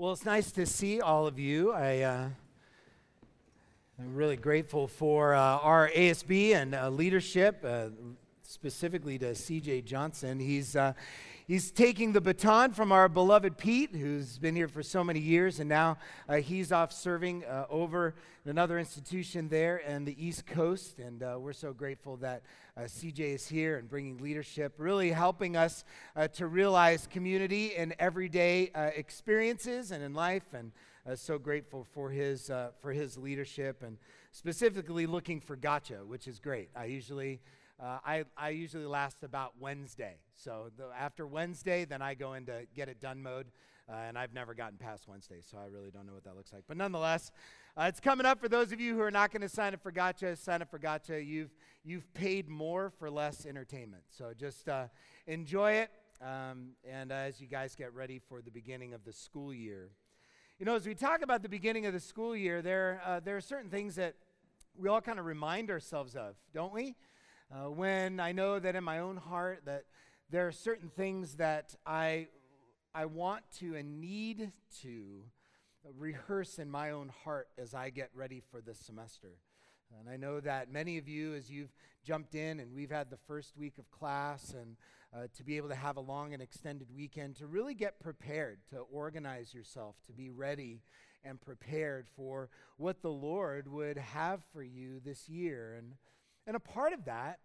Well, it's nice to see all of you. I, uh, I'm really grateful for uh, our ASB and uh, leadership, uh, specifically to CJ Johnson. He's, uh, he's taking the baton from our beloved Pete, who's been here for so many years, and now uh, he's off serving uh, over another institution there in the East Coast. And we're so grateful that CJ is here and bringing leadership, really helping us to realize community in everyday experiences and in life. And uh, so grateful for his, uh, for his leadership and specifically looking for gotcha, which is great. I usually, uh, I, I usually last about Wednesday. So the, after Wednesday, then I go into get it done mode. Uh, and I've never gotten past Wednesday, so I really don't know what that looks like. But nonetheless, uh, it's coming up for those of you who are not going to sign up for Gotcha. Sign up for Gotcha. You've you've paid more for less entertainment, so just uh, enjoy it. Um, and as you guys get ready for the beginning of the school year, you know, as we talk about the beginning of the school year, there, uh, there are certain things that we all kind of remind ourselves of, don't we? Uh, when I know that in my own heart that there are certain things that I, I want to and need to rehearse in my own heart as I get ready for this semester. And I know that many of you, as you've jumped in and we've had the first week of class and uh, to be able to have a long and extended weekend, to really get prepared, to organize yourself, to be ready and prepared for what the Lord would have for you this year. And, and a part of that,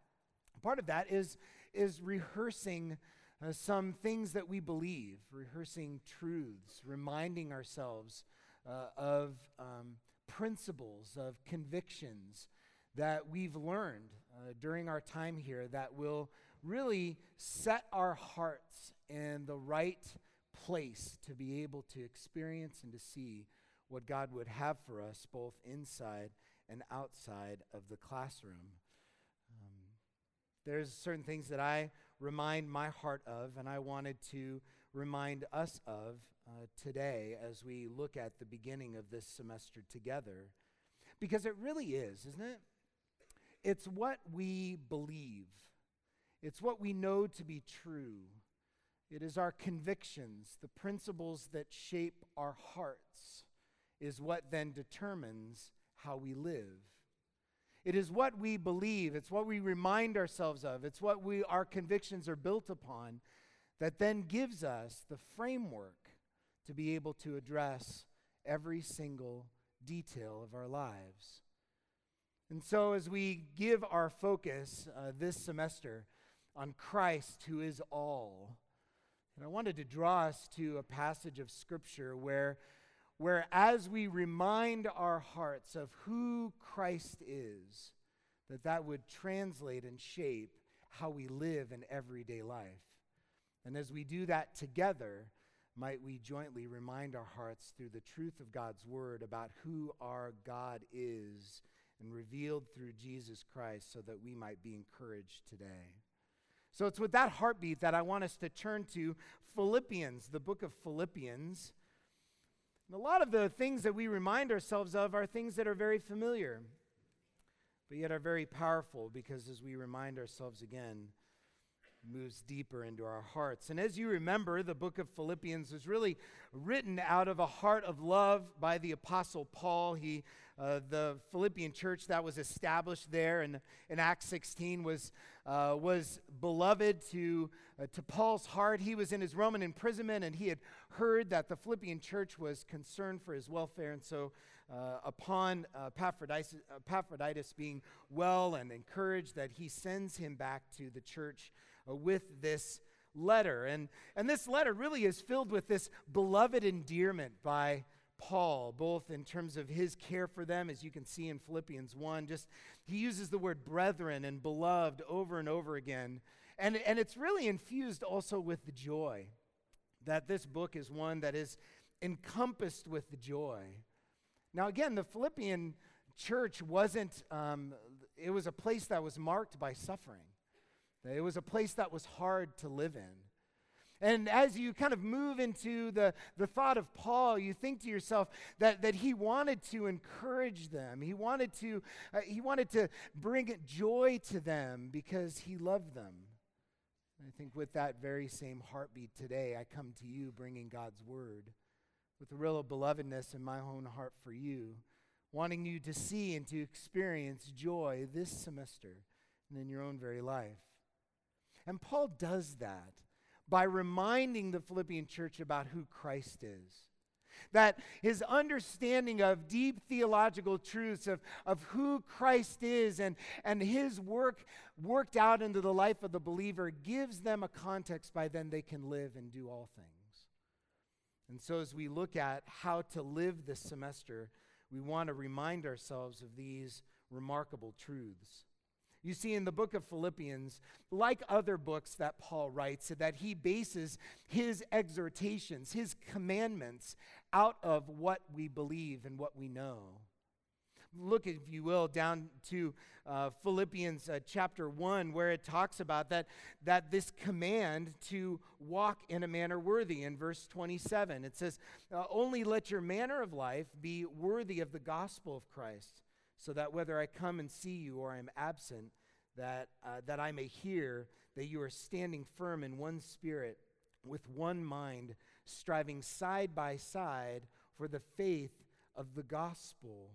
part of that is, is rehearsing uh, some things that we believe, rehearsing truths, reminding ourselves uh, of um, principles, of convictions that we've learned uh, during our time here that will really set our hearts in the right place to be able to experience and to see what God would have for us both inside and outside of the classroom. There's certain things that I remind my heart of, and I wanted to remind us of uh, today as we look at the beginning of this semester together. Because it really is, isn't it? It's what we believe it's what we know to be true. It is our convictions, the principles that shape our hearts, is what then determines how we live. It is what we believe, it's what we remind ourselves of, it's what we, our convictions are built upon that then gives us the framework to be able to address every single detail of our lives. And so, as we give our focus uh, this semester on Christ who is all. And I wanted to draw us to a passage of Scripture where, where as we remind our hearts of who Christ is, that that would translate and shape how we live in everyday life. And as we do that together, might we jointly remind our hearts through the truth of God's word about who our God is and revealed through Jesus Christ so that we might be encouraged today. So it's with that heartbeat that I want us to turn to Philippians, the book of Philippians. And a lot of the things that we remind ourselves of are things that are very familiar, but yet are very powerful because as we remind ourselves again, moves deeper into our hearts. And as you remember, the book of Philippians was really written out of a heart of love by the Apostle Paul. He, uh, the Philippian church that was established there in, in Acts 16 was, uh, was beloved to, uh, to Paul's heart. He was in his Roman imprisonment and he had heard that the Philippian church was concerned for his welfare. And so, uh, upon uh, Epaphroditus, Epaphroditus being well and encouraged, that he sends him back to the church uh, with this letter. And, and this letter really is filled with this beloved endearment by Paul, both in terms of his care for them, as you can see in Philippians 1. Just he uses the word brethren and beloved over and over again. And, and it's really infused also with the joy that this book is one that is encompassed with the joy. Now, again, the Philippian church wasn't, um, it was a place that was marked by suffering. It was a place that was hard to live in. And as you kind of move into the, the thought of Paul, you think to yourself that, that he wanted to encourage them. He wanted to, uh, he wanted to bring joy to them because he loved them. And I think with that very same heartbeat today, I come to you bringing God's word with a real belovedness in my own heart for you, wanting you to see and to experience joy this semester and in your own very life. And Paul does that by reminding the Philippian church about who Christ is. That his understanding of deep theological truths of, of who Christ is and, and his work worked out into the life of the believer gives them a context by then they can live and do all things. And so, as we look at how to live this semester, we want to remind ourselves of these remarkable truths. You see, in the book of Philippians, like other books that Paul writes, that he bases his exhortations, his commandments, out of what we believe and what we know. Look, if you will, down to uh, Philippians uh, chapter 1, where it talks about that, that this command to walk in a manner worthy. In verse 27, it says, uh, Only let your manner of life be worthy of the gospel of Christ so that whether I come and see you or I am absent, that, uh, that I may hear that you are standing firm in one spirit, with one mind, striving side by side for the faith of the gospel.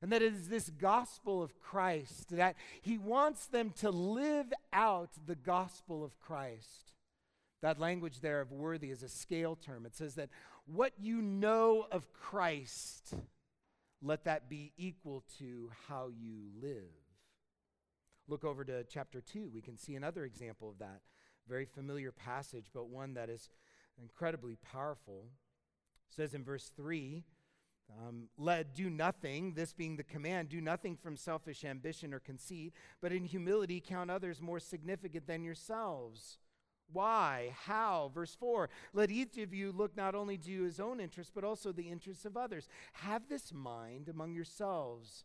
And that it is this gospel of Christ that he wants them to live out the gospel of Christ. That language there of worthy is a scale term. It says that what you know of Christ let that be equal to how you live. Look over to chapter 2. We can see another example of that. Very familiar passage, but one that is incredibly powerful. It says in verse 3 um, let do nothing, this being the command, do nothing from selfish ambition or conceit, but in humility count others more significant than yourselves. Why? How? Verse 4 Let each of you look not only to his own interests, but also the interests of others. Have this mind among yourselves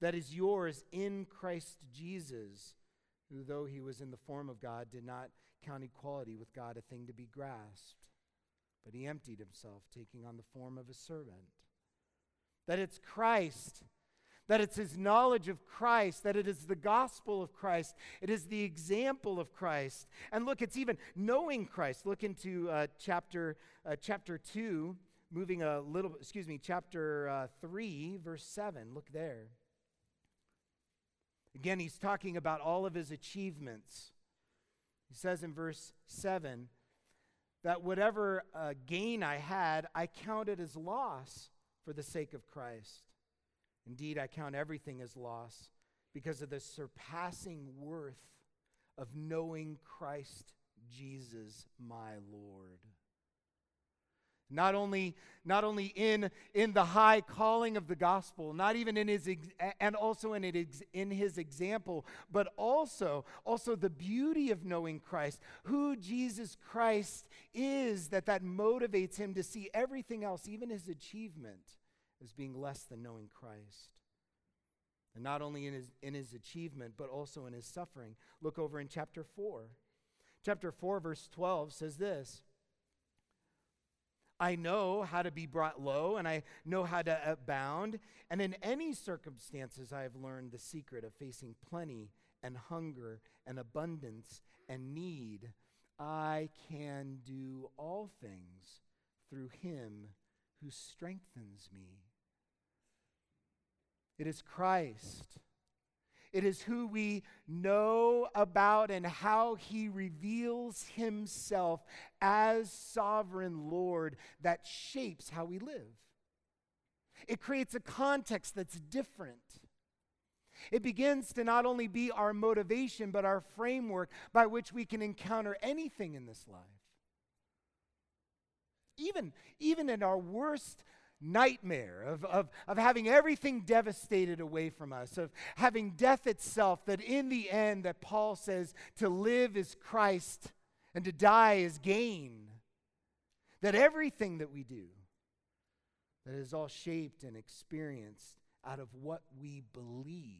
that is yours in Christ Jesus, who, though he was in the form of God, did not count equality with God a thing to be grasped, but he emptied himself, taking on the form of a servant. That it's Christ that it's his knowledge of Christ, that it is the gospel of Christ, it is the example of Christ. And look, it's even knowing Christ. Look into uh, chapter, uh, chapter 2, moving a little, excuse me, chapter uh, 3, verse 7. Look there. Again, he's talking about all of his achievements. He says in verse 7 that whatever uh, gain I had, I counted as loss for the sake of Christ. Indeed, I count everything as loss because of the surpassing worth of knowing Christ Jesus, my Lord. Not only, not only in, in the high calling of the gospel, not even in his, and also in, it, in his example, but also, also the beauty of knowing Christ, who Jesus Christ is, that that motivates him to see everything else, even his achievement, as being less than knowing Christ. And not only in his, in his achievement, but also in his suffering. Look over in chapter 4. Chapter 4, verse 12 says this I know how to be brought low, and I know how to abound. And in any circumstances, I have learned the secret of facing plenty and hunger and abundance and need. I can do all things through him who strengthens me. It is Christ. It is who we know about and how he reveals himself as sovereign Lord that shapes how we live. It creates a context that's different. It begins to not only be our motivation, but our framework by which we can encounter anything in this life. Even, even in our worst nightmare of, of, of having everything devastated away from us, of having death itself, that in the end, that Paul says to live is Christ and to die is gain. That everything that we do, that is all shaped and experienced out of what we believe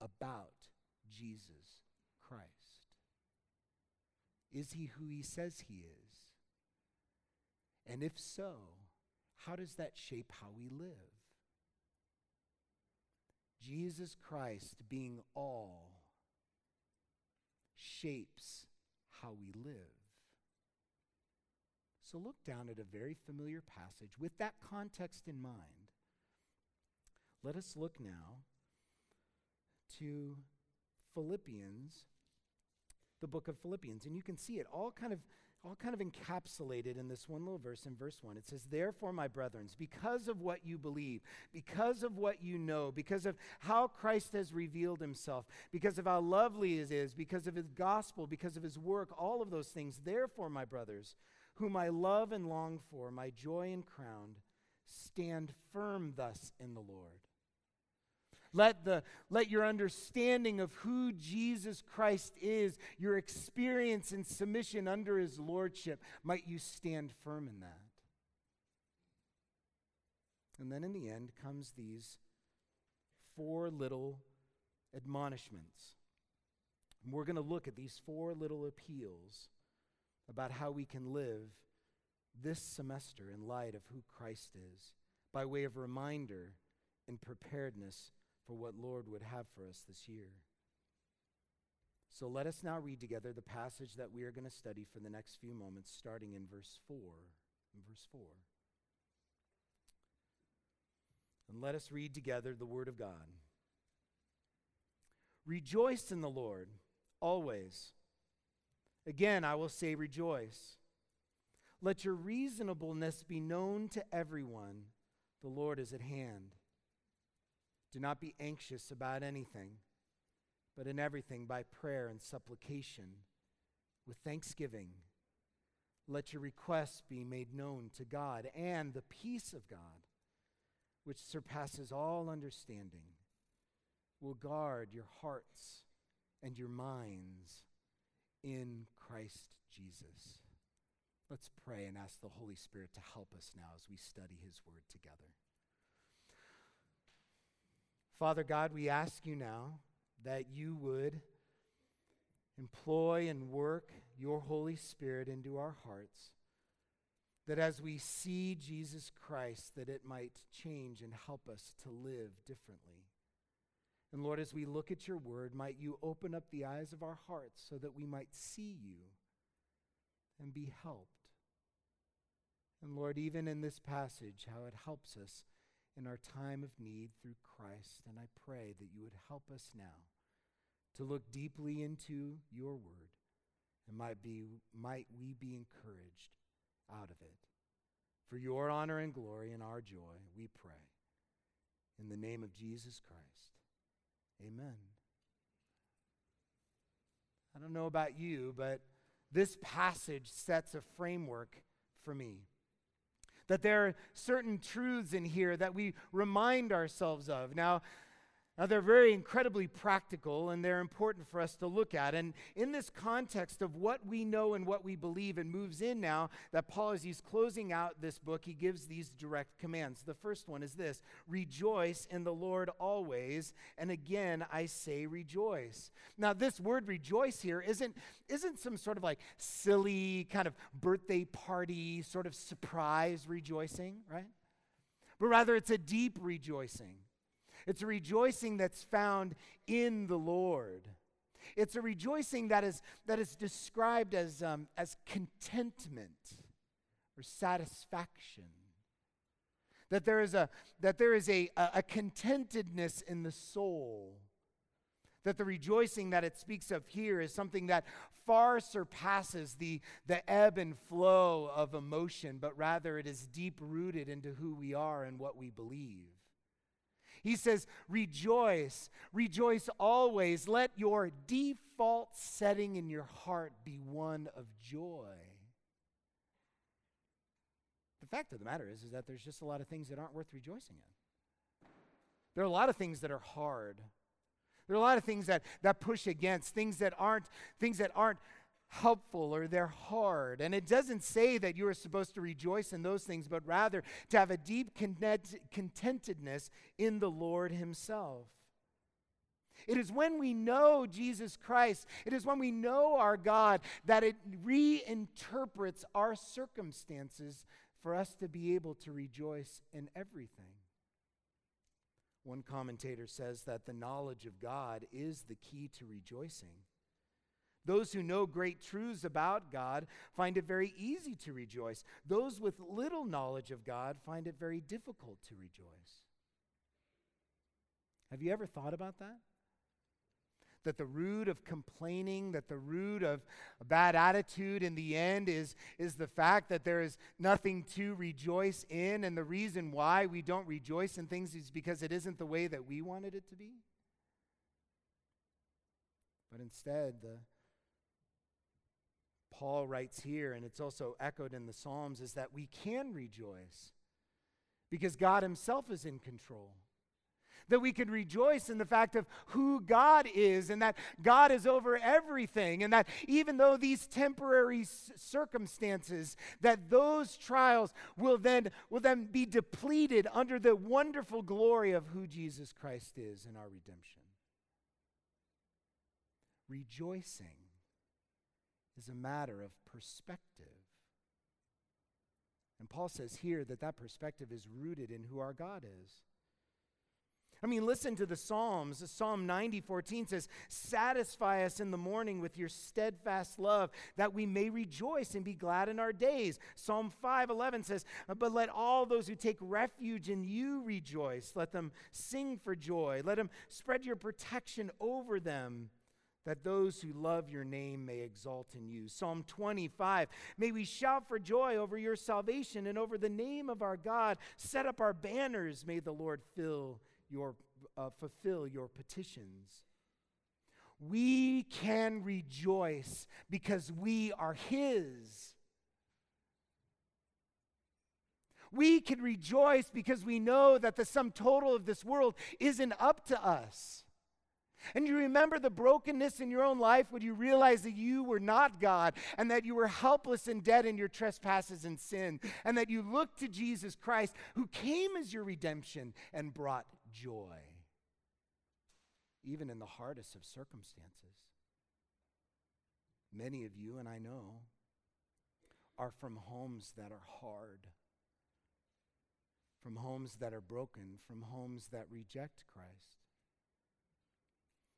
about Jesus Christ. Is he who he says he is? And if so, how does that shape how we live? Jesus Christ being all shapes how we live. So look down at a very familiar passage with that context in mind. Let us look now to Philippians, the book of Philippians, and you can see it all kind of all kind of encapsulated in this one little verse in verse 1. It says, Therefore, my brethren, because of what you believe, because of what you know, because of how Christ has revealed himself, because of how lovely it is, because of his gospel, because of his work, all of those things, therefore, my brothers, whom I love and long for, my joy and crown, stand firm thus in the Lord. Let, the, let your understanding of who Jesus Christ is, your experience and submission under his lordship, might you stand firm in that. And then in the end comes these four little admonishments. And we're going to look at these four little appeals about how we can live this semester in light of who Christ is, by way of reminder and preparedness for what Lord would have for us this year. So let us now read together the passage that we are going to study for the next few moments, starting in verse 4. In verse 4. And let us read together the Word of God. Rejoice in the Lord always. Again, I will say, rejoice. Let your reasonableness be known to everyone. The Lord is at hand. Do not be anxious about anything, but in everything by prayer and supplication, with thanksgiving, let your requests be made known to God, and the peace of God, which surpasses all understanding, will guard your hearts and your minds in Christ Jesus. Let's pray and ask the Holy Spirit to help us now as we study His Word together. Father God, we ask you now that you would employ and work your Holy Spirit into our hearts, that as we see Jesus Christ, that it might change and help us to live differently. And Lord, as we look at your word, might you open up the eyes of our hearts so that we might see you and be helped. And Lord, even in this passage, how it helps us in our time of need through Christ. And I pray that you would help us now to look deeply into your word and might, be, might we be encouraged out of it. For your honor and glory and our joy, we pray. In the name of Jesus Christ. Amen. I don't know about you, but this passage sets a framework for me that there are certain truths in here that we remind ourselves of. Now, now, they're very incredibly practical and they're important for us to look at. And in this context of what we know and what we believe, and moves in now that Paul, as he's closing out this book, he gives these direct commands. The first one is this Rejoice in the Lord always. And again, I say rejoice. Now, this word rejoice here isn't, isn't some sort of like silly kind of birthday party sort of surprise rejoicing, right? But rather, it's a deep rejoicing. It's a rejoicing that's found in the Lord. It's a rejoicing that is, that is described as, um, as contentment or satisfaction. That there is a, that there is a, a, contentedness in the soul. That the rejoicing that it speaks of here is something that far surpasses the, the ebb and flow of emotion, but rather it is deep rooted into who we are and what we believe. He says, Rejoice, rejoice always. Let your default setting in your heart be one of joy. The fact of the matter is, is that there's just a lot of things that aren't worth rejoicing in. There are a lot of things that are hard. There are a lot of things that, that push against, things that aren't, things that aren't helpful or they're hard. And it doesn't say that you are supposed to rejoice in those things, but rather to have a deep content- contentedness in the Lord Himself. It is when we know Jesus Christ, it is when we know our God, that it reinterprets our circumstances for us to be able to rejoice in everything. One commentator says that the knowledge of God is the key to rejoicing. Those who know great truths about God find it very easy to rejoice. Those with little knowledge of God find it very difficult to rejoice. Have you ever thought about that? That the root of complaining, that the root of a bad attitude in the end is, is the fact that there is nothing to rejoice in. And the reason why we don't rejoice in things is because it isn't the way that we wanted it to be. But instead, the Paul writes here, and it's also echoed in the Psalms, is that we can rejoice because God Himself is in control. That we can rejoice in the fact of who God is and that God is over everything. And that even though these temporary circumstances, that those trials will then, will then be depleted under the wonderful glory of who Jesus Christ is in our redemption. Rejoicing is a matter of perspective. And Paul says here that that perspective is rooted in who our God is. I mean, listen to the Psalms. Psalm 90, 14 says, Satisfy us in the morning with your steadfast love, that we may rejoice and be glad in our days. Psalm 5, 11 says, But let all those who take refuge in you rejoice. Let them sing for joy. Let them spread your protection over them that those who love your name may exalt in you. Psalm 25 May we shout for joy over your salvation and over the name of our God. Set up our banners. May the Lord fill your, uh, fulfill your petitions. We can rejoice because we are His. We can rejoice because we know that the sum total of this world isn't up to us. And you remember the brokenness in your own life when you realized that you were not God and that you were helpless and dead in your trespasses and sin, and that you looked to Jesus Christ who came as your redemption and brought joy, even in the hardest of circumstances. Many of you, and I know, are from homes that are hard, from homes that are broken, from homes that reject Christ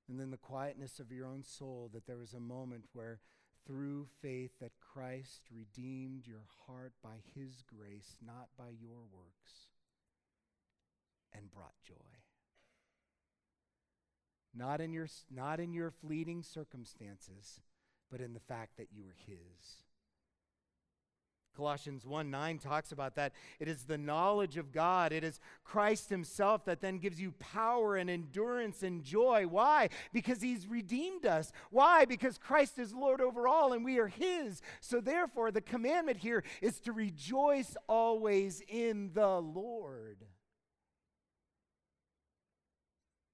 and then the quietness of your own soul that there was a moment where through faith that Christ redeemed your heart by his grace, not by your works, and brought joy. Not in your, not in your fleeting circumstances, but in the fact that you were his. Colossians 1 9 talks about that. It is the knowledge of God. It is Christ Himself that then gives you power and endurance and joy. Why? Because He's redeemed us. Why? Because Christ is Lord over all and we are His. So, therefore, the commandment here is to rejoice always in the Lord.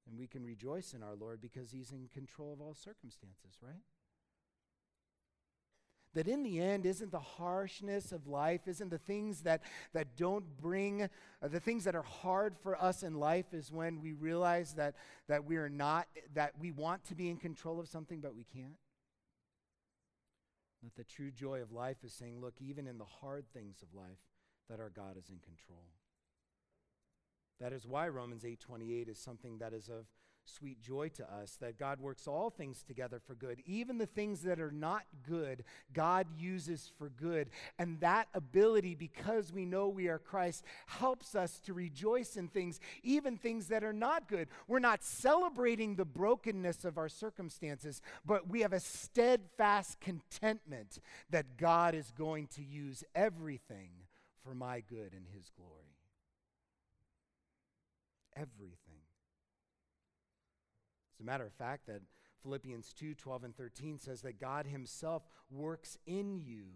And we can rejoice in our Lord because He's in control of all circumstances, right? That in the end isn't the harshness of life, isn't the things that, that don't bring, uh, the things that are hard for us in life is when we realize that, that we are not, that we want to be in control of something, but we can't. That the true joy of life is saying, look, even in the hard things of life, that our God is in control. That is why Romans 8:28 is something that is of sweet joy to us that God works all things together for good. Even the things that are not good, God uses for good. And that ability, because we know we are Christ, helps us to rejoice in things, even things that are not good. We're not celebrating the brokenness of our circumstances, but we have a steadfast contentment that God is going to use everything for my good and His glory. Everything. As a matter of fact, that Philippians 2 12 and 13 says that God Himself works in you,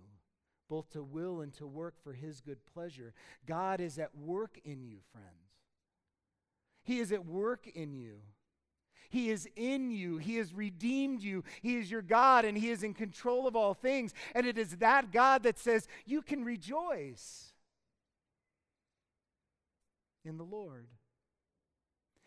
both to will and to work for His good pleasure. God is at work in you, friends. He is at work in you. He is in you. He has redeemed you. He is your God and He is in control of all things. And it is that God that says, You can rejoice in the Lord.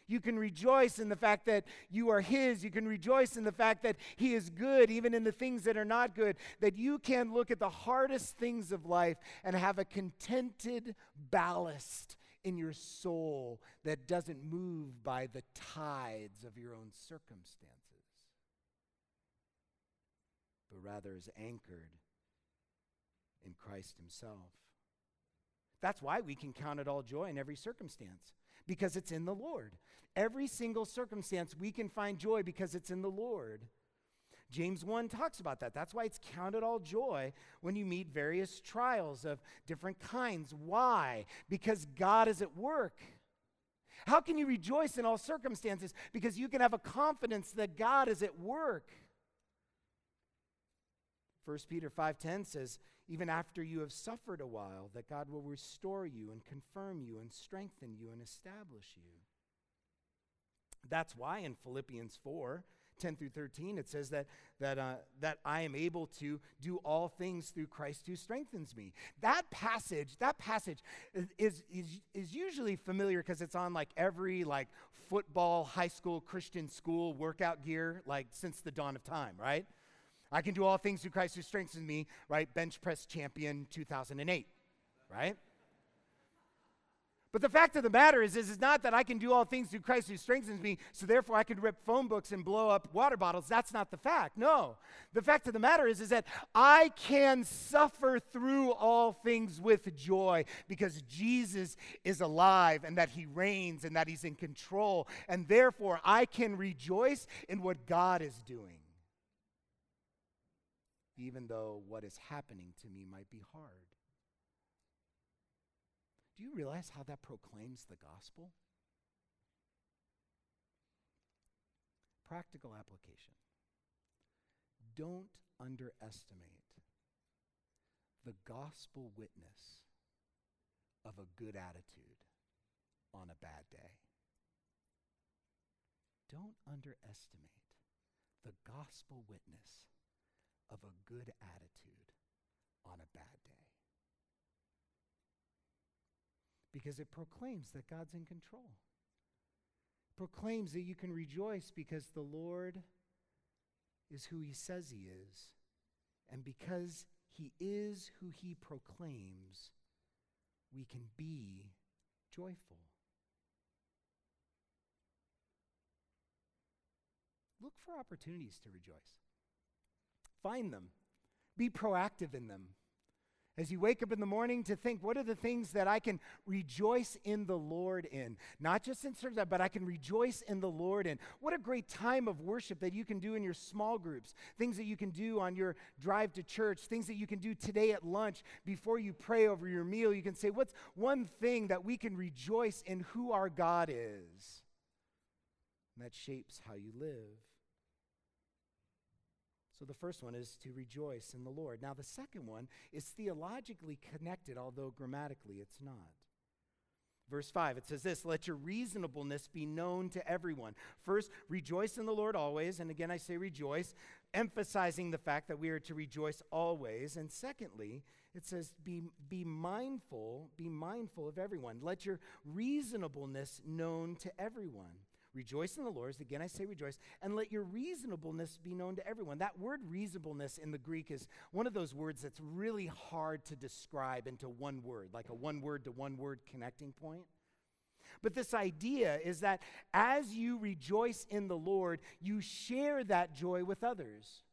You can rejoice in the fact that you are His. You can rejoice in the fact that He is good, even in the things that are not good. That you can look at the hardest things of life and have a contented ballast in your soul that doesn't move by the tides of your own circumstances. but rather is anchored in Christ Himself. That's why we can count it all joy in every circumstance, because it's in the Lord. Every single circumstance, we can find joy because it's in the Lord. James 1 talks about that. That's why it's counted all joy when you meet various trials of different kinds. Why? Because God is at work. How can you rejoice in all circumstances? Because you can have a confidence that God is at work. 1 Peter 5:10 says, "Even after you have suffered a while, that God will restore you and confirm you and strengthen you and establish you." That's why in Philippians 4, 10 through 13, it says that, that, uh, that I am able to do all things through Christ who strengthens me. That passage, that passage is, is, is usually familiar because it's on like every like football, high school, Christian school workout gear, like since the dawn of time, right? I can do all things through Christ who strengthens me, right? Bench press champion 2008, right? But the fact of the matter is, is, is not that I can do all things through Christ who strengthens me, so therefore I can rip phone books and blow up water bottles. That's not the fact. No. The fact of the matter is, is that I can suffer through all things with joy because Jesus is alive and that he reigns and that he's in control. And therefore I can rejoice in what God is doing. Even though what is happening to me might be hard. Do you realize how that proclaims the gospel? Practical application. Don't underestimate the gospel witness of a good attitude on a bad day. Don't underestimate the gospel witness of a good attitude on a bad day because it proclaims that God's in control. It proclaims that you can rejoice because the Lord is who he says he is. And because he is who he proclaims, we can be joyful. Look for opportunities to rejoice. Find them. Be proactive in them. As you wake up in the morning to think, what are the things that I can rejoice in the Lord in? Not just in terms of, but I can rejoice in the Lord in. What a great time of worship that you can do in your small groups, things that you can do on your drive to church, things that you can do today at lunch before you pray over your meal. You can say, what's one thing that we can rejoice in who our God is? And that shapes how you live. So the first one is to rejoice in the Lord. Now, the second one is theologically connected, although grammatically it's not. Verse 5, it says this Let your reasonableness be known to everyone. First, rejoice in the Lord always. And again, I say rejoice, emphasizing the fact that we are to rejoice always. And secondly, it says, be, be mindful, be mindful of everyone. Let your reasonableness known to everyone. Rejoice in the Lord. Again, I say rejoice. And let your reasonableness be known to everyone. That word reasonableness in the Greek is one of those words that's really hard to describe into one word, like a one word to one word connecting point. But this idea is that as you rejoice in the Lord, you share that joy with others.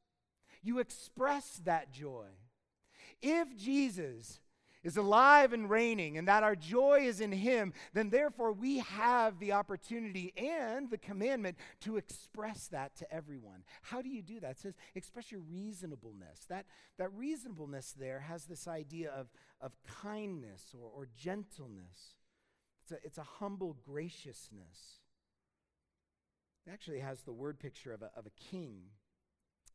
You express that joy. If Jesus is alive and reigning and that our joy is in him, then therefore we have the opportunity and the commandment to express that to everyone. How do you do that? It says, express your reasonableness. That, that reasonableness there has this idea of, of kindness or, or gentleness, it's a, it's a humble graciousness. It actually has the word picture of a, of a king,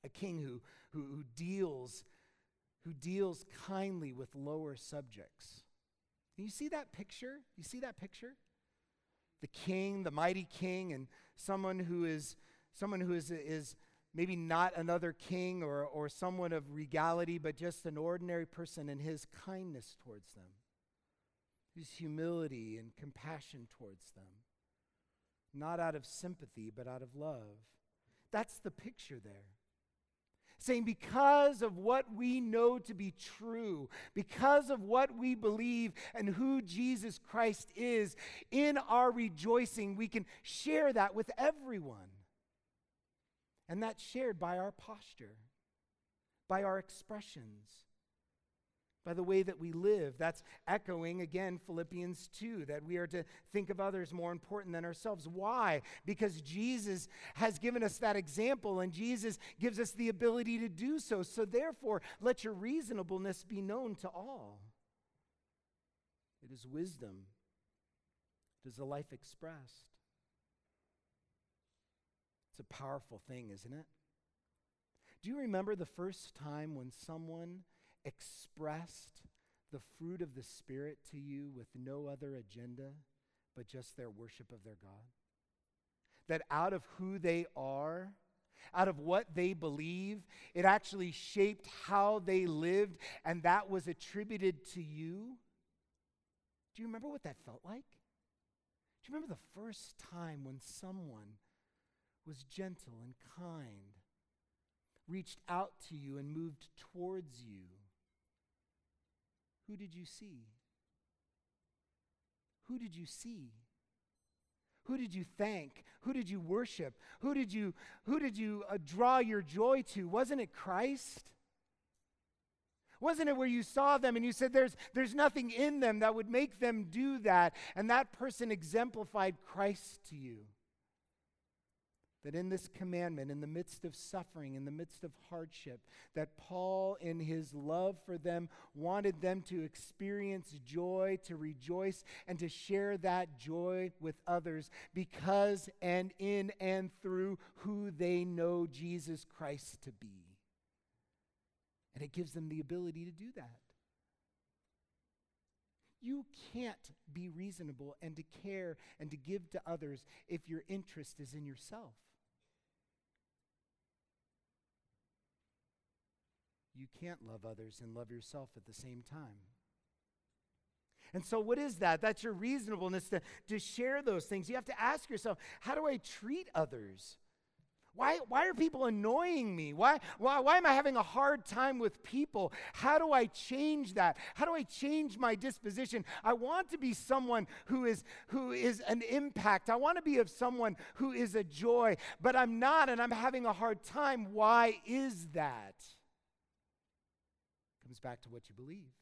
a king who, who, who deals who deals kindly with lower subjects. Can you see that picture? You see that picture? The king, the mighty king, and someone who is someone who is, is maybe not another king or, or someone of regality, but just an ordinary person and his kindness towards them, his humility and compassion towards them. Not out of sympathy, but out of love. That's the picture there saying, because of what we know to be true, because of what we believe and who Jesus Christ is, in our rejoicing, we can share that with everyone. And that's shared by our posture. by our expressions, by the way that we live. That's echoing again Philippians 2 that we are to think of others more important than ourselves. Why? Because Jesus has given us that example and Jesus gives us the ability to do so. So therefore, let your reasonableness be known to all. It is wisdom. It is a life expressed. It's a powerful thing, isn't it? Do you remember the first time when someone expressed the fruit of the Spirit to you with no other agenda but just their worship of their God? That out of who they are, out of what they believe, it actually shaped how they lived, and that was attributed to you? Do you remember what that felt like? Do you remember the first time when someone was gentle and kind? reached out to you and moved towards you, who did you see? Who did you see? Who did you thank? Who did you worship? Who did you, who did you uh, draw your joy to? Wasn't it Christ? Wasn't it where you saw them and you said, there's, there's nothing in them that would make them do that? And that person exemplified Christ to you that in this commandment, in the midst of suffering, in the midst of hardship, that Paul, in his love for them, wanted them to experience joy, to rejoice, and to share that joy with others because and in and through who they know Jesus Christ to be. And it gives them the ability to do that. You can't be reasonable and to care and to give to others if your interest is in yourself. You can't love others and love yourself at the same time. And so, what is that? That's your reasonableness to, to share those things. You have to ask yourself how do I treat others? Why, why are people annoying me? Why, why, why am I having a hard time with people? How do I change that? How do I change my disposition? I want to be someone who is, who is an impact. I want to be of someone who is a joy, but I'm not and I'm having a hard time. Why is that? Comes back to what you believe.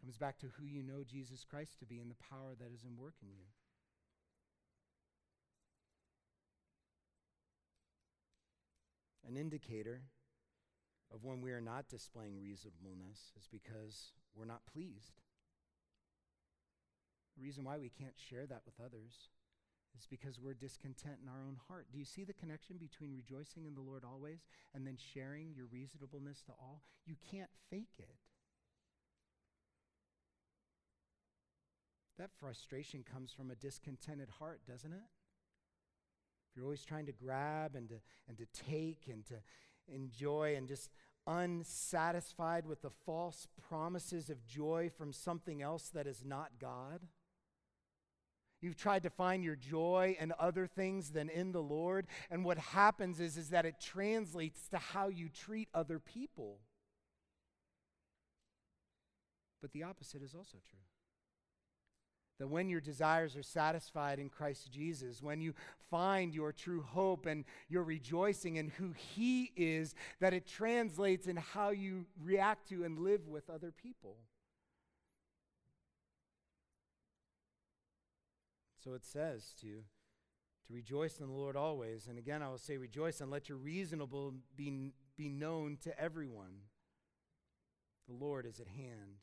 Comes back to who you know Jesus Christ to be and the power that is in work in you. An indicator of when we are not displaying reasonableness is because we're not pleased. The reason why we can't share that with others is because we're discontent in our own heart. Do you see the connection between rejoicing in the Lord always and then sharing your reasonableness to all? You can't fake it. That frustration comes from a discontented heart, doesn't it? If you're always trying to grab and to, and to take and to enjoy and just unsatisfied with the false promises of joy from something else that is not God. You've tried to find your joy in other things than in the Lord. And what happens is, is that it translates to how you treat other people. But the opposite is also true. That when your desires are satisfied in Christ Jesus, when you find your true hope and your rejoicing in who He is, that it translates in how you react to and live with other people. So it says to, to rejoice in the Lord always. And again, I will say, rejoice and let your reasonable be, be known to everyone. The Lord is at hand.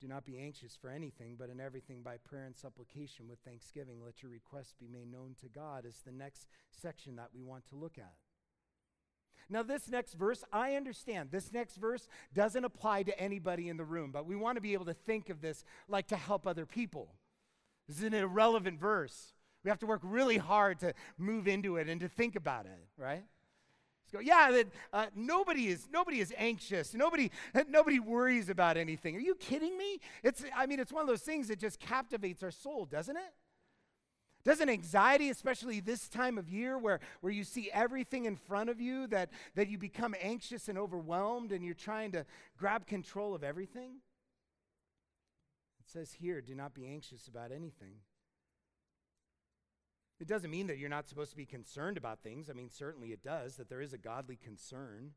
Do not be anxious for anything, but in everything by prayer and supplication with thanksgiving, let your requests be made known to God, is the next section that we want to look at. Now, this next verse, I understand. This next verse doesn't apply to anybody in the room, but we want to be able to think of this like to help other people. This is an irrelevant verse. We have to work really hard to move into it and to think about it, right? Go, yeah, that, uh, nobody, is, nobody is anxious. Nobody, nobody worries about anything. Are you kidding me? It's, I mean, it's one of those things that just captivates our soul, doesn't it? Doesn't anxiety, especially this time of year where, where you see everything in front of you, that, that you become anxious and overwhelmed and you're trying to grab control of everything? It says here, do not be anxious about anything. It doesn't mean that you're not supposed to be concerned about things. I mean, certainly it does, that there is a godly concern.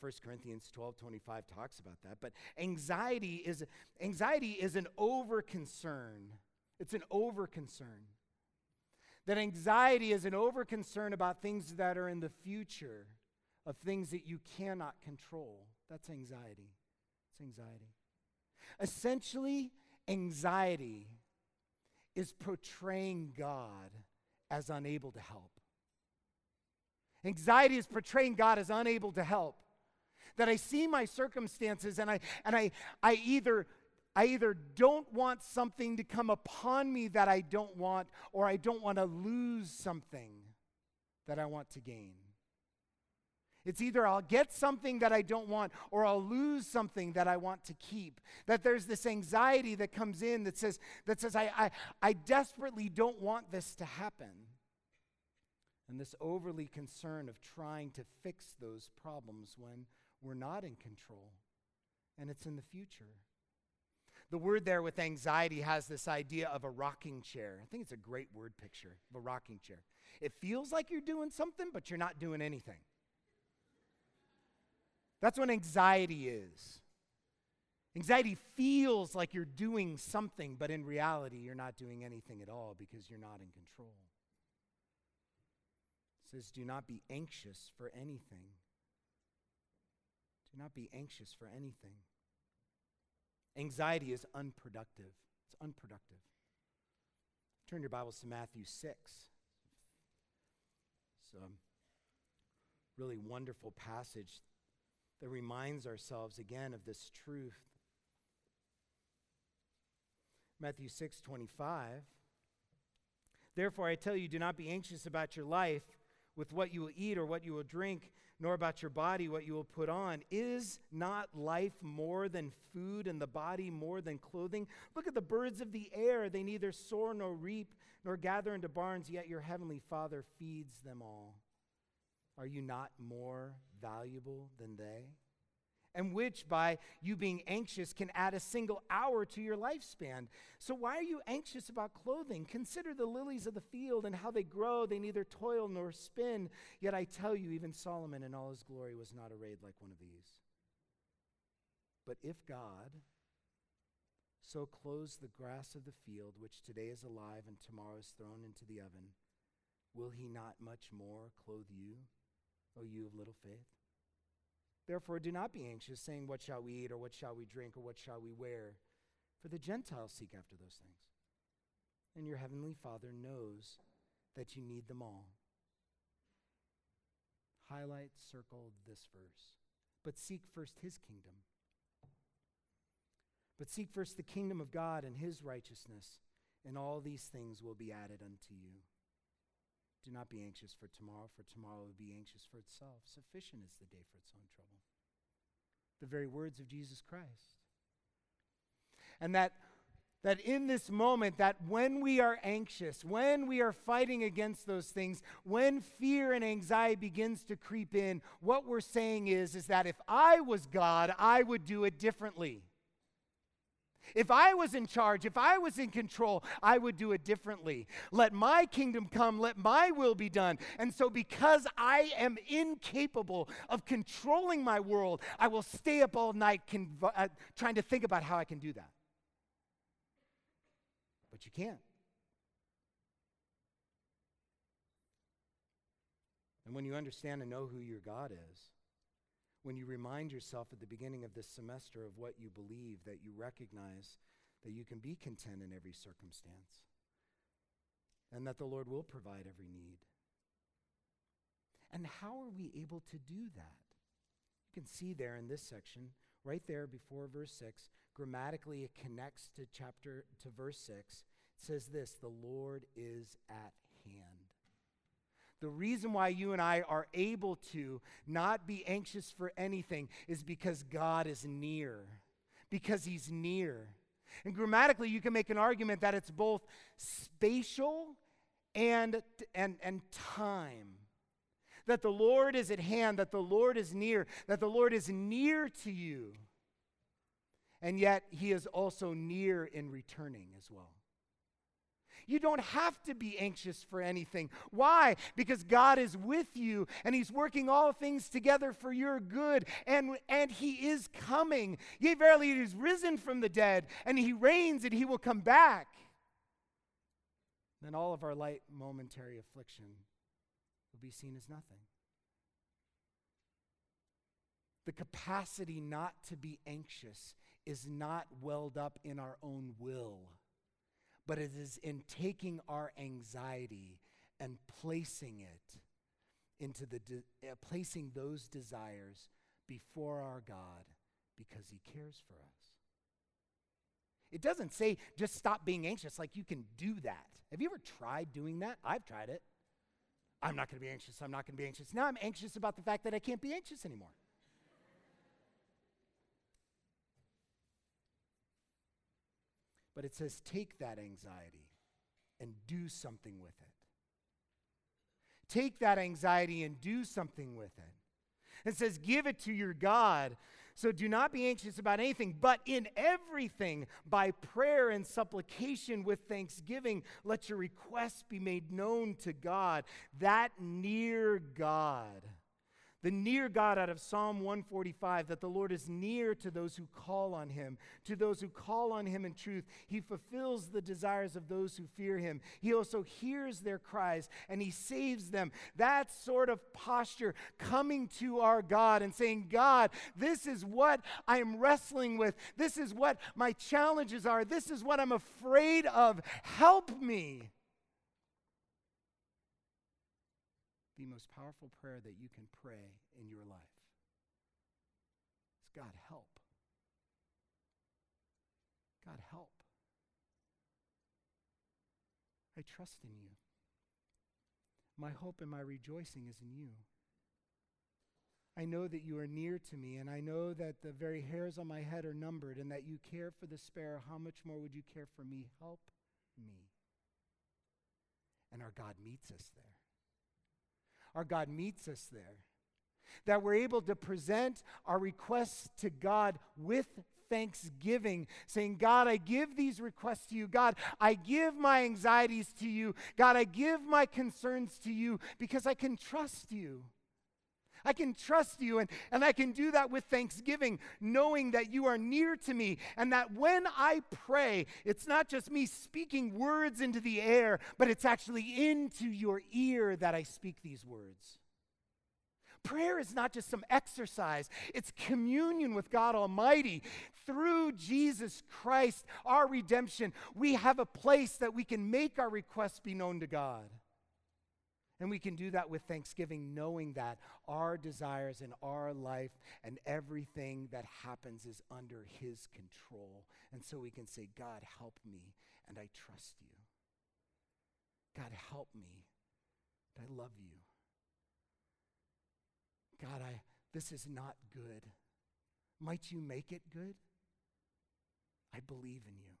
1 Corinthians 12 25 talks about that. But anxiety is, anxiety is an over concern. It's an over concern. That anxiety is an over concern about things that are in the future, of things that you cannot control. That's anxiety. It's anxiety. Essentially, anxiety is portraying God as unable to help. Anxiety is portraying God as unable to help. That I see my circumstances and I and I I either I either don't want something to come upon me that I don't want, or I don't want to lose something that I want to gain. It's either I'll get something that I don't want or I'll lose something that I want to keep. That there's this anxiety that comes in that says, that says I, I, I desperately don't want this to happen. And this overly concern of trying to fix those problems when we're not in control and it's in the future. The word there with anxiety has this idea of a rocking chair. I think it's a great word picture of a rocking chair. It feels like you're doing something, but you're not doing anything. That's what anxiety is. Anxiety feels like you're doing something, but in reality, you're not doing anything at all because you're not in control. It says, Do not be anxious for anything. Do not be anxious for anything. Anxiety is unproductive. It's unproductive. Turn your Bibles to Matthew 6. It's a really wonderful passage that reminds ourselves again of this truth. Matthew 6 25. Therefore, I tell you, do not be anxious about your life with what you will eat or what you will drink, nor about your body what you will put on. Is not life more than food and the body more than clothing? Look at the birds of the air. They neither sow nor reap nor gather into barns, yet your heavenly Father feeds them all. Are you not more valuable than they? And which, by you being anxious, can add a single hour to your lifespan. So, why are you anxious about clothing? Consider the lilies of the field and how they grow. They neither toil nor spin. Yet I tell you, even Solomon in all his glory was not arrayed like one of these. But if God so clothes the grass of the field, which today is alive and tomorrow is thrown into the oven, will he not much more clothe you? O you of little faith? Therefore, do not be anxious, saying, What shall we eat, or what shall we drink, or what shall we wear? For the Gentiles seek after those things. And your heavenly Father knows that you need them all. Highlight, circle this verse. But seek first his kingdom. But seek first the kingdom of God and his righteousness, and all these things will be added unto you. Do not be anxious for tomorrow, for tomorrow will be anxious for itself. Sufficient is the day for its own trouble. The very words of Jesus Christ. And that that in this moment that when we are anxious when we are fighting against those things when fear and anxiety begins to creep in what we're saying is is that if i was god i would do it differently if I was in charge, if I was in control, I would do it differently. Let my kingdom come, let my will be done. And so, because I am incapable of controlling my world, I will stay up all night conv- uh, trying to think about how I can do that. But you can't. And when you understand and know who your God is, when you remind yourself at the beginning of this semester of what you believe, that you recognize that you can be content in every circumstance and that the Lord will provide every need. And how are we able to do that? You can see there in this section, right there before verse 6, grammatically it connects to chapter to verse 6. It says this, the Lord is at hand. The reason why you and I are able to not be anxious for anything is because God is near, because He's near. And grammatically, you can make an argument that it's both spatial and, and, and time. That the Lord is at hand, that the Lord is near, that the Lord is near to you. And yet, He is also near in returning as well. You don't have to be anxious for anything. Why? Because God is with you and He's working all things together for your good, and, and He is coming. Yea, verily, He is risen from the dead, and He reigns, and He will come back. Then all of our light momentary affliction will be seen as nothing. The capacity not to be anxious is not welled up in our own will, but it is in taking our anxiety and placing it into the de- uh, placing those desires before our God because he cares for us. It doesn't say just stop being anxious like you can do that. Have you ever tried doing that? I've tried it. I'm not going to be anxious. I'm not going to be anxious. Now I'm anxious about the fact that I can't be anxious anymore. But it says, take that anxiety and do something with it. Take that anxiety and do something with it. It says, give it to your God. So do not be anxious about anything, but in everything, by prayer and supplication with thanksgiving, let your requests be made known to God. That near God the near God out of Psalm 145, that the Lord is near to those who call on him, to those who call on him in truth. He fulfills the desires of those who fear him. He also hears their cries and he saves them. That sort of posture coming to our God and saying, God, this is what I am wrestling with. This is what my challenges are. This is what I'm afraid of. Help me. The most powerful prayer that you can pray in your life is God, help. God, help. I trust in you. My hope and my rejoicing is in you. I know that you are near to me, and I know that the very hairs on my head are numbered, and that you care for the sparrow. How much more would you care for me? Help me. And our God meets us there our God meets us there. That we're able to present our requests to God with thanksgiving, saying, God, I give these requests to you. God, I give my anxieties to you. God, I give my concerns to you because I can trust you. I can trust you, and, and I can do that with thanksgiving, knowing that you are near to me, and that when I pray, it's not just me speaking words into the air, but it's actually into your ear that I speak these words. Prayer is not just some exercise, it's communion with God Almighty. Through Jesus Christ, our redemption, we have a place that we can make our requests be known to God. And we can do that with thanksgiving, knowing that our desires and our life and everything that happens is under His control. And so we can say, God, help me, and I trust you. God, help me, and I love you. God, I, this is not good. Might you make it good? I believe in you.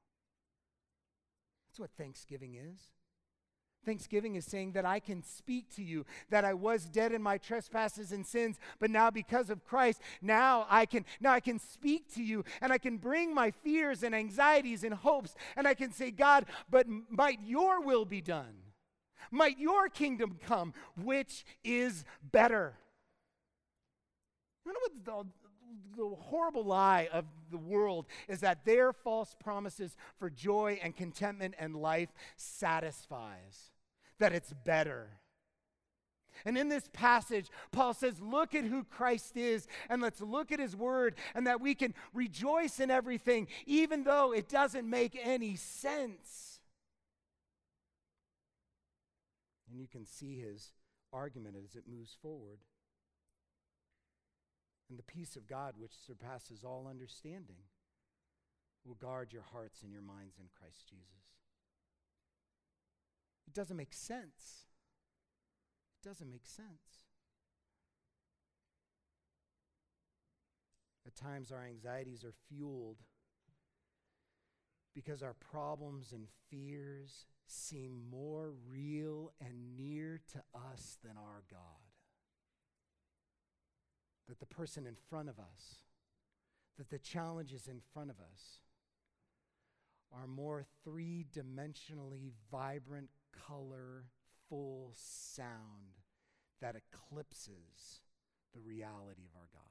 That's what thanksgiving is. Thanksgiving is saying that I can speak to you, that I was dead in my trespasses and sins, but now because of Christ, now I can now I can speak to you and I can bring my fears and anxieties and hopes and I can say, God, but might your will be done. Might your kingdom come, which is better. You know what the, horrible lie of the world is that their false promises for joy and contentment and life satisfies that it's better. And in this passage, Paul says, Look at who Christ is, and let's look at his word, and that we can rejoice in everything, even though it doesn't make any sense. And you can see his argument as it moves forward. And the peace of God, which surpasses all understanding, will guard your hearts and your minds in Christ Jesus. It doesn't make sense. It doesn't make sense. At times, our anxieties are fueled because our problems and fears seem more real and near to us than our God. That the person in front of us, that the challenges in front of us are more three dimensionally vibrant color, full sound that eclipses the reality of our God.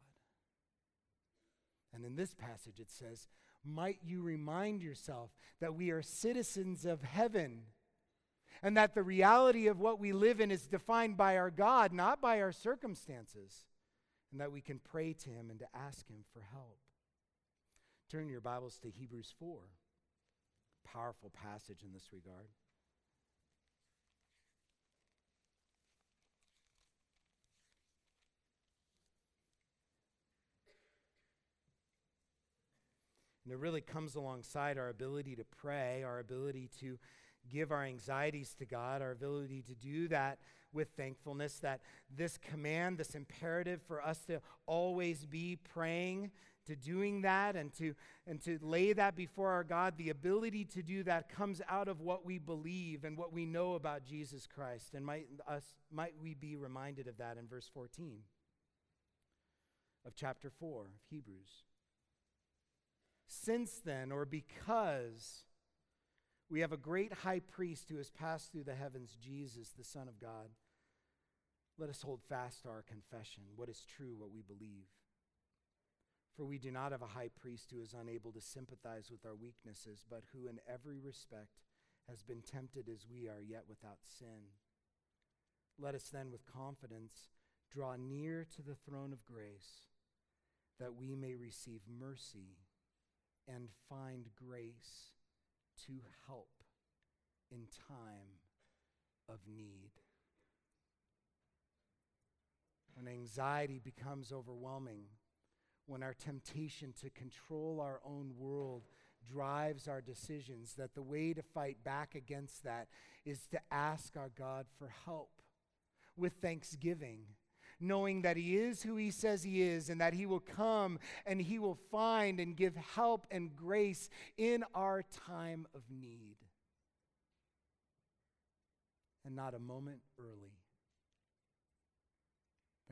And in this passage, it says, Might you remind yourself that we are citizens of heaven and that the reality of what we live in is defined by our God, not by our circumstances, and that we can pray to Him and to ask Him for help. Turn your Bibles to Hebrews 4. Powerful passage in this regard. And it really comes alongside our ability to pray, our ability to give our anxieties to God, our ability to do that with thankfulness, that this command, this imperative for us to always be praying, to doing that and to and to lay that before our God, the ability to do that comes out of what we believe and what we know about Jesus Christ. And might us might we be reminded of that in verse 14 of chapter 4 of Hebrews. Since then, or because we have a great high priest who has passed through the heavens, Jesus, the Son of God, let us hold fast to our confession, what is true, what we believe. For we do not have a high priest who is unable to sympathize with our weaknesses, but who in every respect has been tempted as we are, yet without sin. Let us then, with confidence, draw near to the throne of grace, that we may receive mercy and find grace to help in time of need. When anxiety becomes overwhelming, when our temptation to control our own world drives our decisions, that the way to fight back against that is to ask our God for help with thanksgiving knowing that He is who He says He is and that He will come and He will find and give help and grace in our time of need. And not a moment early.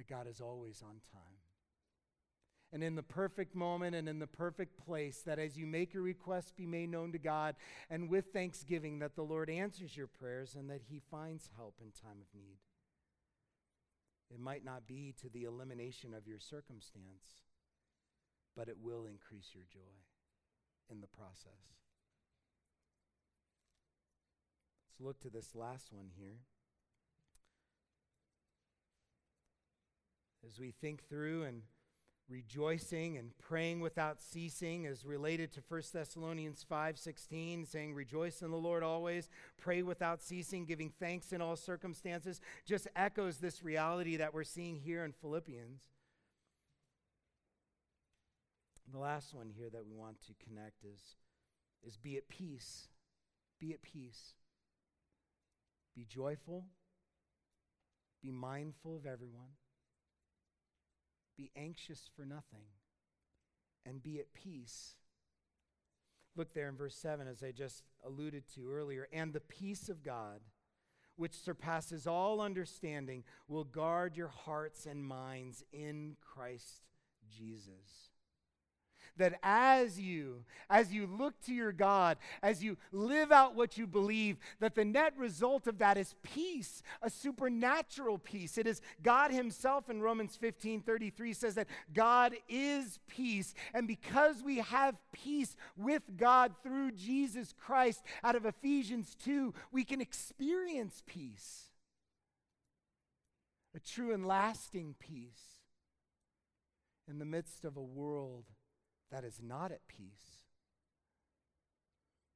But God is always on time. And in the perfect moment and in the perfect place, that as you make your request be made known to God, and with thanksgiving, that the Lord answers your prayers and that He finds help in time of need. It might not be to the elimination of your circumstance, but it will increase your joy in the process. Let's look to this last one here. As we think through and rejoicing and praying without ceasing is related to 1 Thessalonians 5:16 saying rejoice in the Lord always pray without ceasing giving thanks in all circumstances just echoes this reality that we're seeing here in Philippians. The last one here that we want to connect is is be at peace be at peace. Be joyful be mindful of everyone be anxious for nothing, and be at peace. Look there in verse 7, as I just alluded to earlier. And the peace of God, which surpasses all understanding, will guard your hearts and minds in Christ Jesus that as you as you look to your god as you live out what you believe that the net result of that is peace a supernatural peace. It is god himself in romans 15 33 says that god is peace. And because we have peace with god through jesus christ out of ephesians 2 we can experience peace. A true and lasting peace in the midst of a world that is not at peace.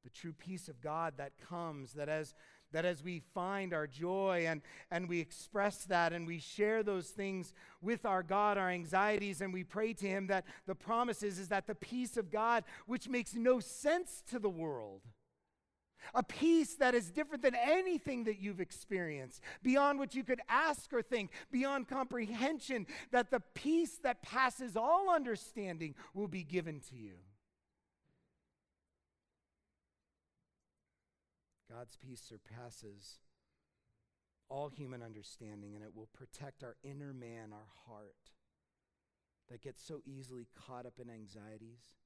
The true peace of God that comes, that as, that as we find our joy and, and we express that and we share those things with our God, our anxieties, and we pray to Him, that the promise is, is that the peace of God, which makes no sense to the world, a peace that is different than anything that you've experienced, beyond what you could ask or think, beyond comprehension, that the peace that passes all understanding will be given to you. God's peace surpasses all human understanding, and it will protect our inner man, our heart, that gets so easily caught up in anxieties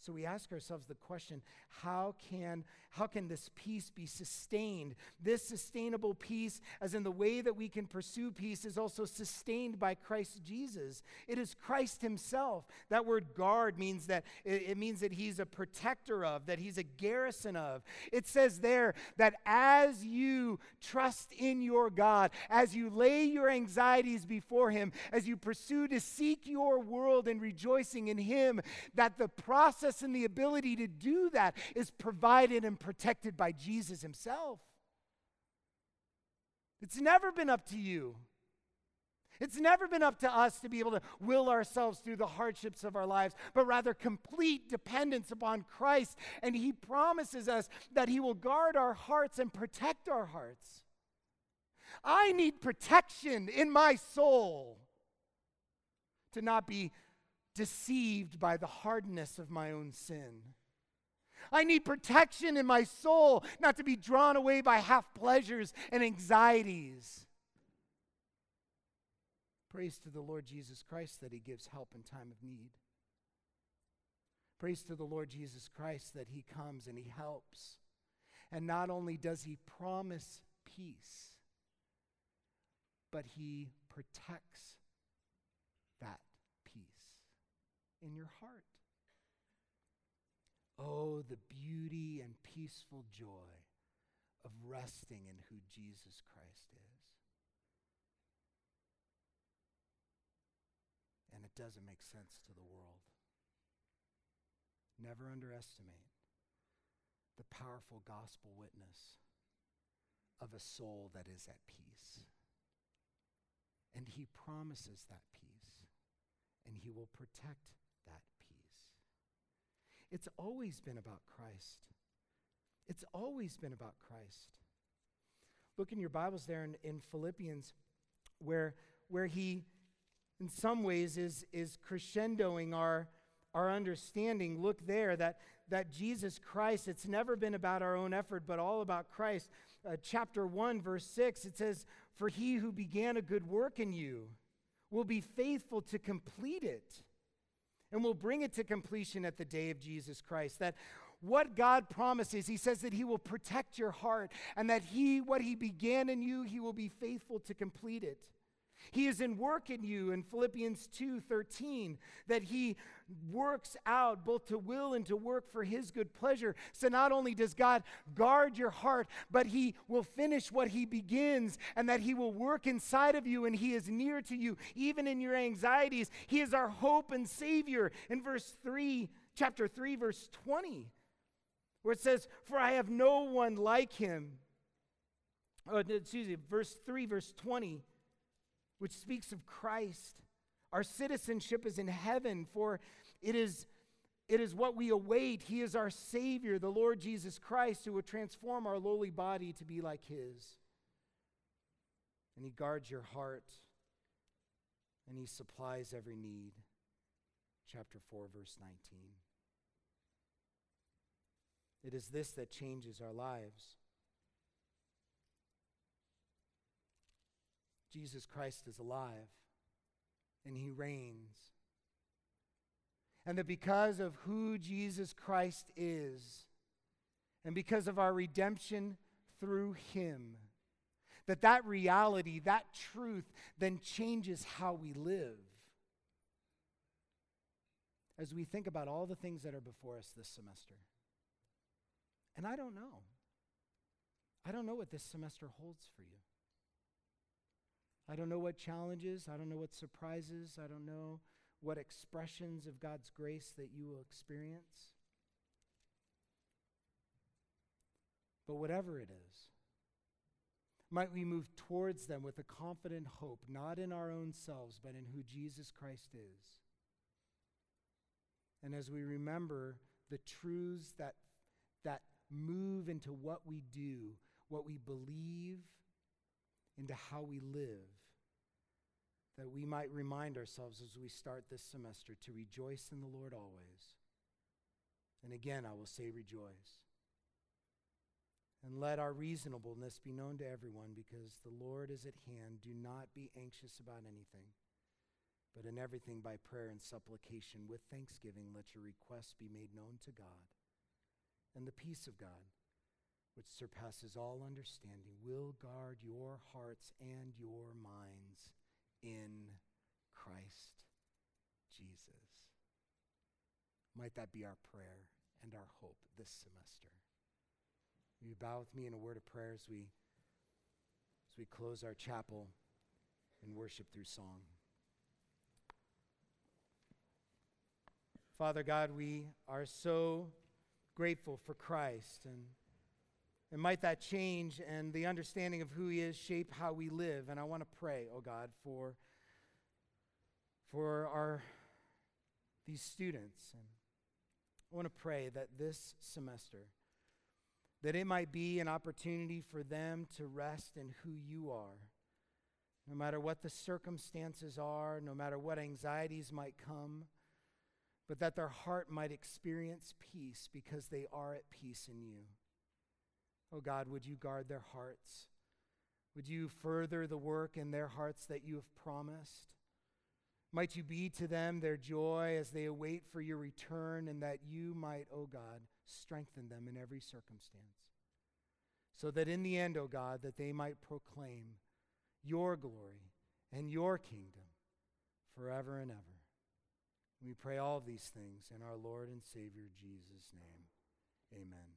So we ask ourselves the question how can, how can this peace be sustained? This sustainable peace, as in the way that we can pursue peace, is also sustained by Christ Jesus. It is Christ Himself. That word guard means that it, means that He's a protector of, that He's a garrison of. It says there that as you trust in your God, as you lay your anxieties before Him, as you pursue to seek your world and rejoicing in Him, that the process and the ability to do that is provided and protected by Jesus himself. It's never been up to you. It's never been up to us to be able to will ourselves through the hardships of our lives, but rather complete dependence upon Christ. And He promises us that He will guard our hearts and protect our hearts. I need protection in my soul to not be deceived by the hardness of my own sin. I need protection in my soul, not to be drawn away by half pleasures and anxieties. Praise to the Lord Jesus Christ that He gives help in time of need. Praise to the Lord Jesus Christ that He comes and He helps. And not only does He promise peace, but He protects that peace in your heart. Oh, the beauty and peaceful joy of resting in who Jesus Christ is. And it doesn't make sense to the world. Never underestimate the powerful gospel witness of a soul that is at peace. And he promises that peace, and he will protect that peace. It's always been about Christ. It's always been about Christ. Look in your Bibles there in, in Philippians, where, where he, in some ways, is, is crescendoing our, our understanding. Look there that, that Jesus Christ, it's never been about our own effort, but all about Christ. Uh, chapter 1, verse 6, it says, For he who began a good work in you will be faithful to complete it and we'll bring it to completion at the day of Jesus Christ. That what God promises, He says that He will protect your heart and that He, what He began in you, He will be faithful to complete it. He is in work in you in Philippians 2:13 that he works out both to will and to work for his good pleasure. So not only does God guard your heart, but he will finish what he begins and that he will work inside of you and he is near to you even in your anxieties. He is our hope and savior in verse 3 chapter 3 verse 20 where it says, "For I have no one like him." Oh, excuse me, verse 3 verse 20 which speaks of Christ. Our citizenship is in heaven, for it is, it is what we await. He is our Savior, the Lord Jesus Christ, who will transform our lowly body to be like His. And He guards your heart, and He supplies every need. Chapter 4, verse 19. It is this that changes our lives. Jesus Christ is alive and he reigns. And that because of who Jesus Christ is, and because of our redemption through him, that that reality, that truth, then changes how we live. As we think about all the things that are before us this semester. And I don't know. I don't know what this semester holds for you. I don't know what challenges, I don't know what surprises, I don't know what expressions of God's grace that you will experience. But whatever it is, might we move towards them with a confident hope, not in our own selves, but in who Jesus Christ is. And as we remember the truths that, that move into what we do, what we believe, into how we live, that we might remind ourselves as we start this semester to rejoice in the Lord always. And again, I will say rejoice. And let our reasonableness be known to everyone because the Lord is at hand. Do not be anxious about anything, But in everything by prayer and supplication with thanksgiving, let your requests be made known to God. And the peace of God, which surpasses all understanding, will guard your hearts and your minds in Christ Jesus. Might that be our prayer and our hope this semester. Will you bow with me in a word of prayer as we, as we close our chapel and worship through song? Father God, we are so grateful for Christ and and might that change and the understanding of who he is shape how we live and I want to pray, oh God, for for our these students and I want to pray that this semester that it might be an opportunity for them to rest in who you are. No matter what the circumstances are, no matter what anxieties might come, but that their heart might experience peace because they are at peace in you. Oh God, would you guard their hearts? Would you further the work in their hearts that you have promised? Might you be to them their joy as they await for your return, and that you might, O oh God, strengthen them in every circumstance. So that in the end, O oh God, that they might proclaim your glory and your kingdom forever and ever. We pray all of these things in our Lord and Savior Jesus' name. Amen.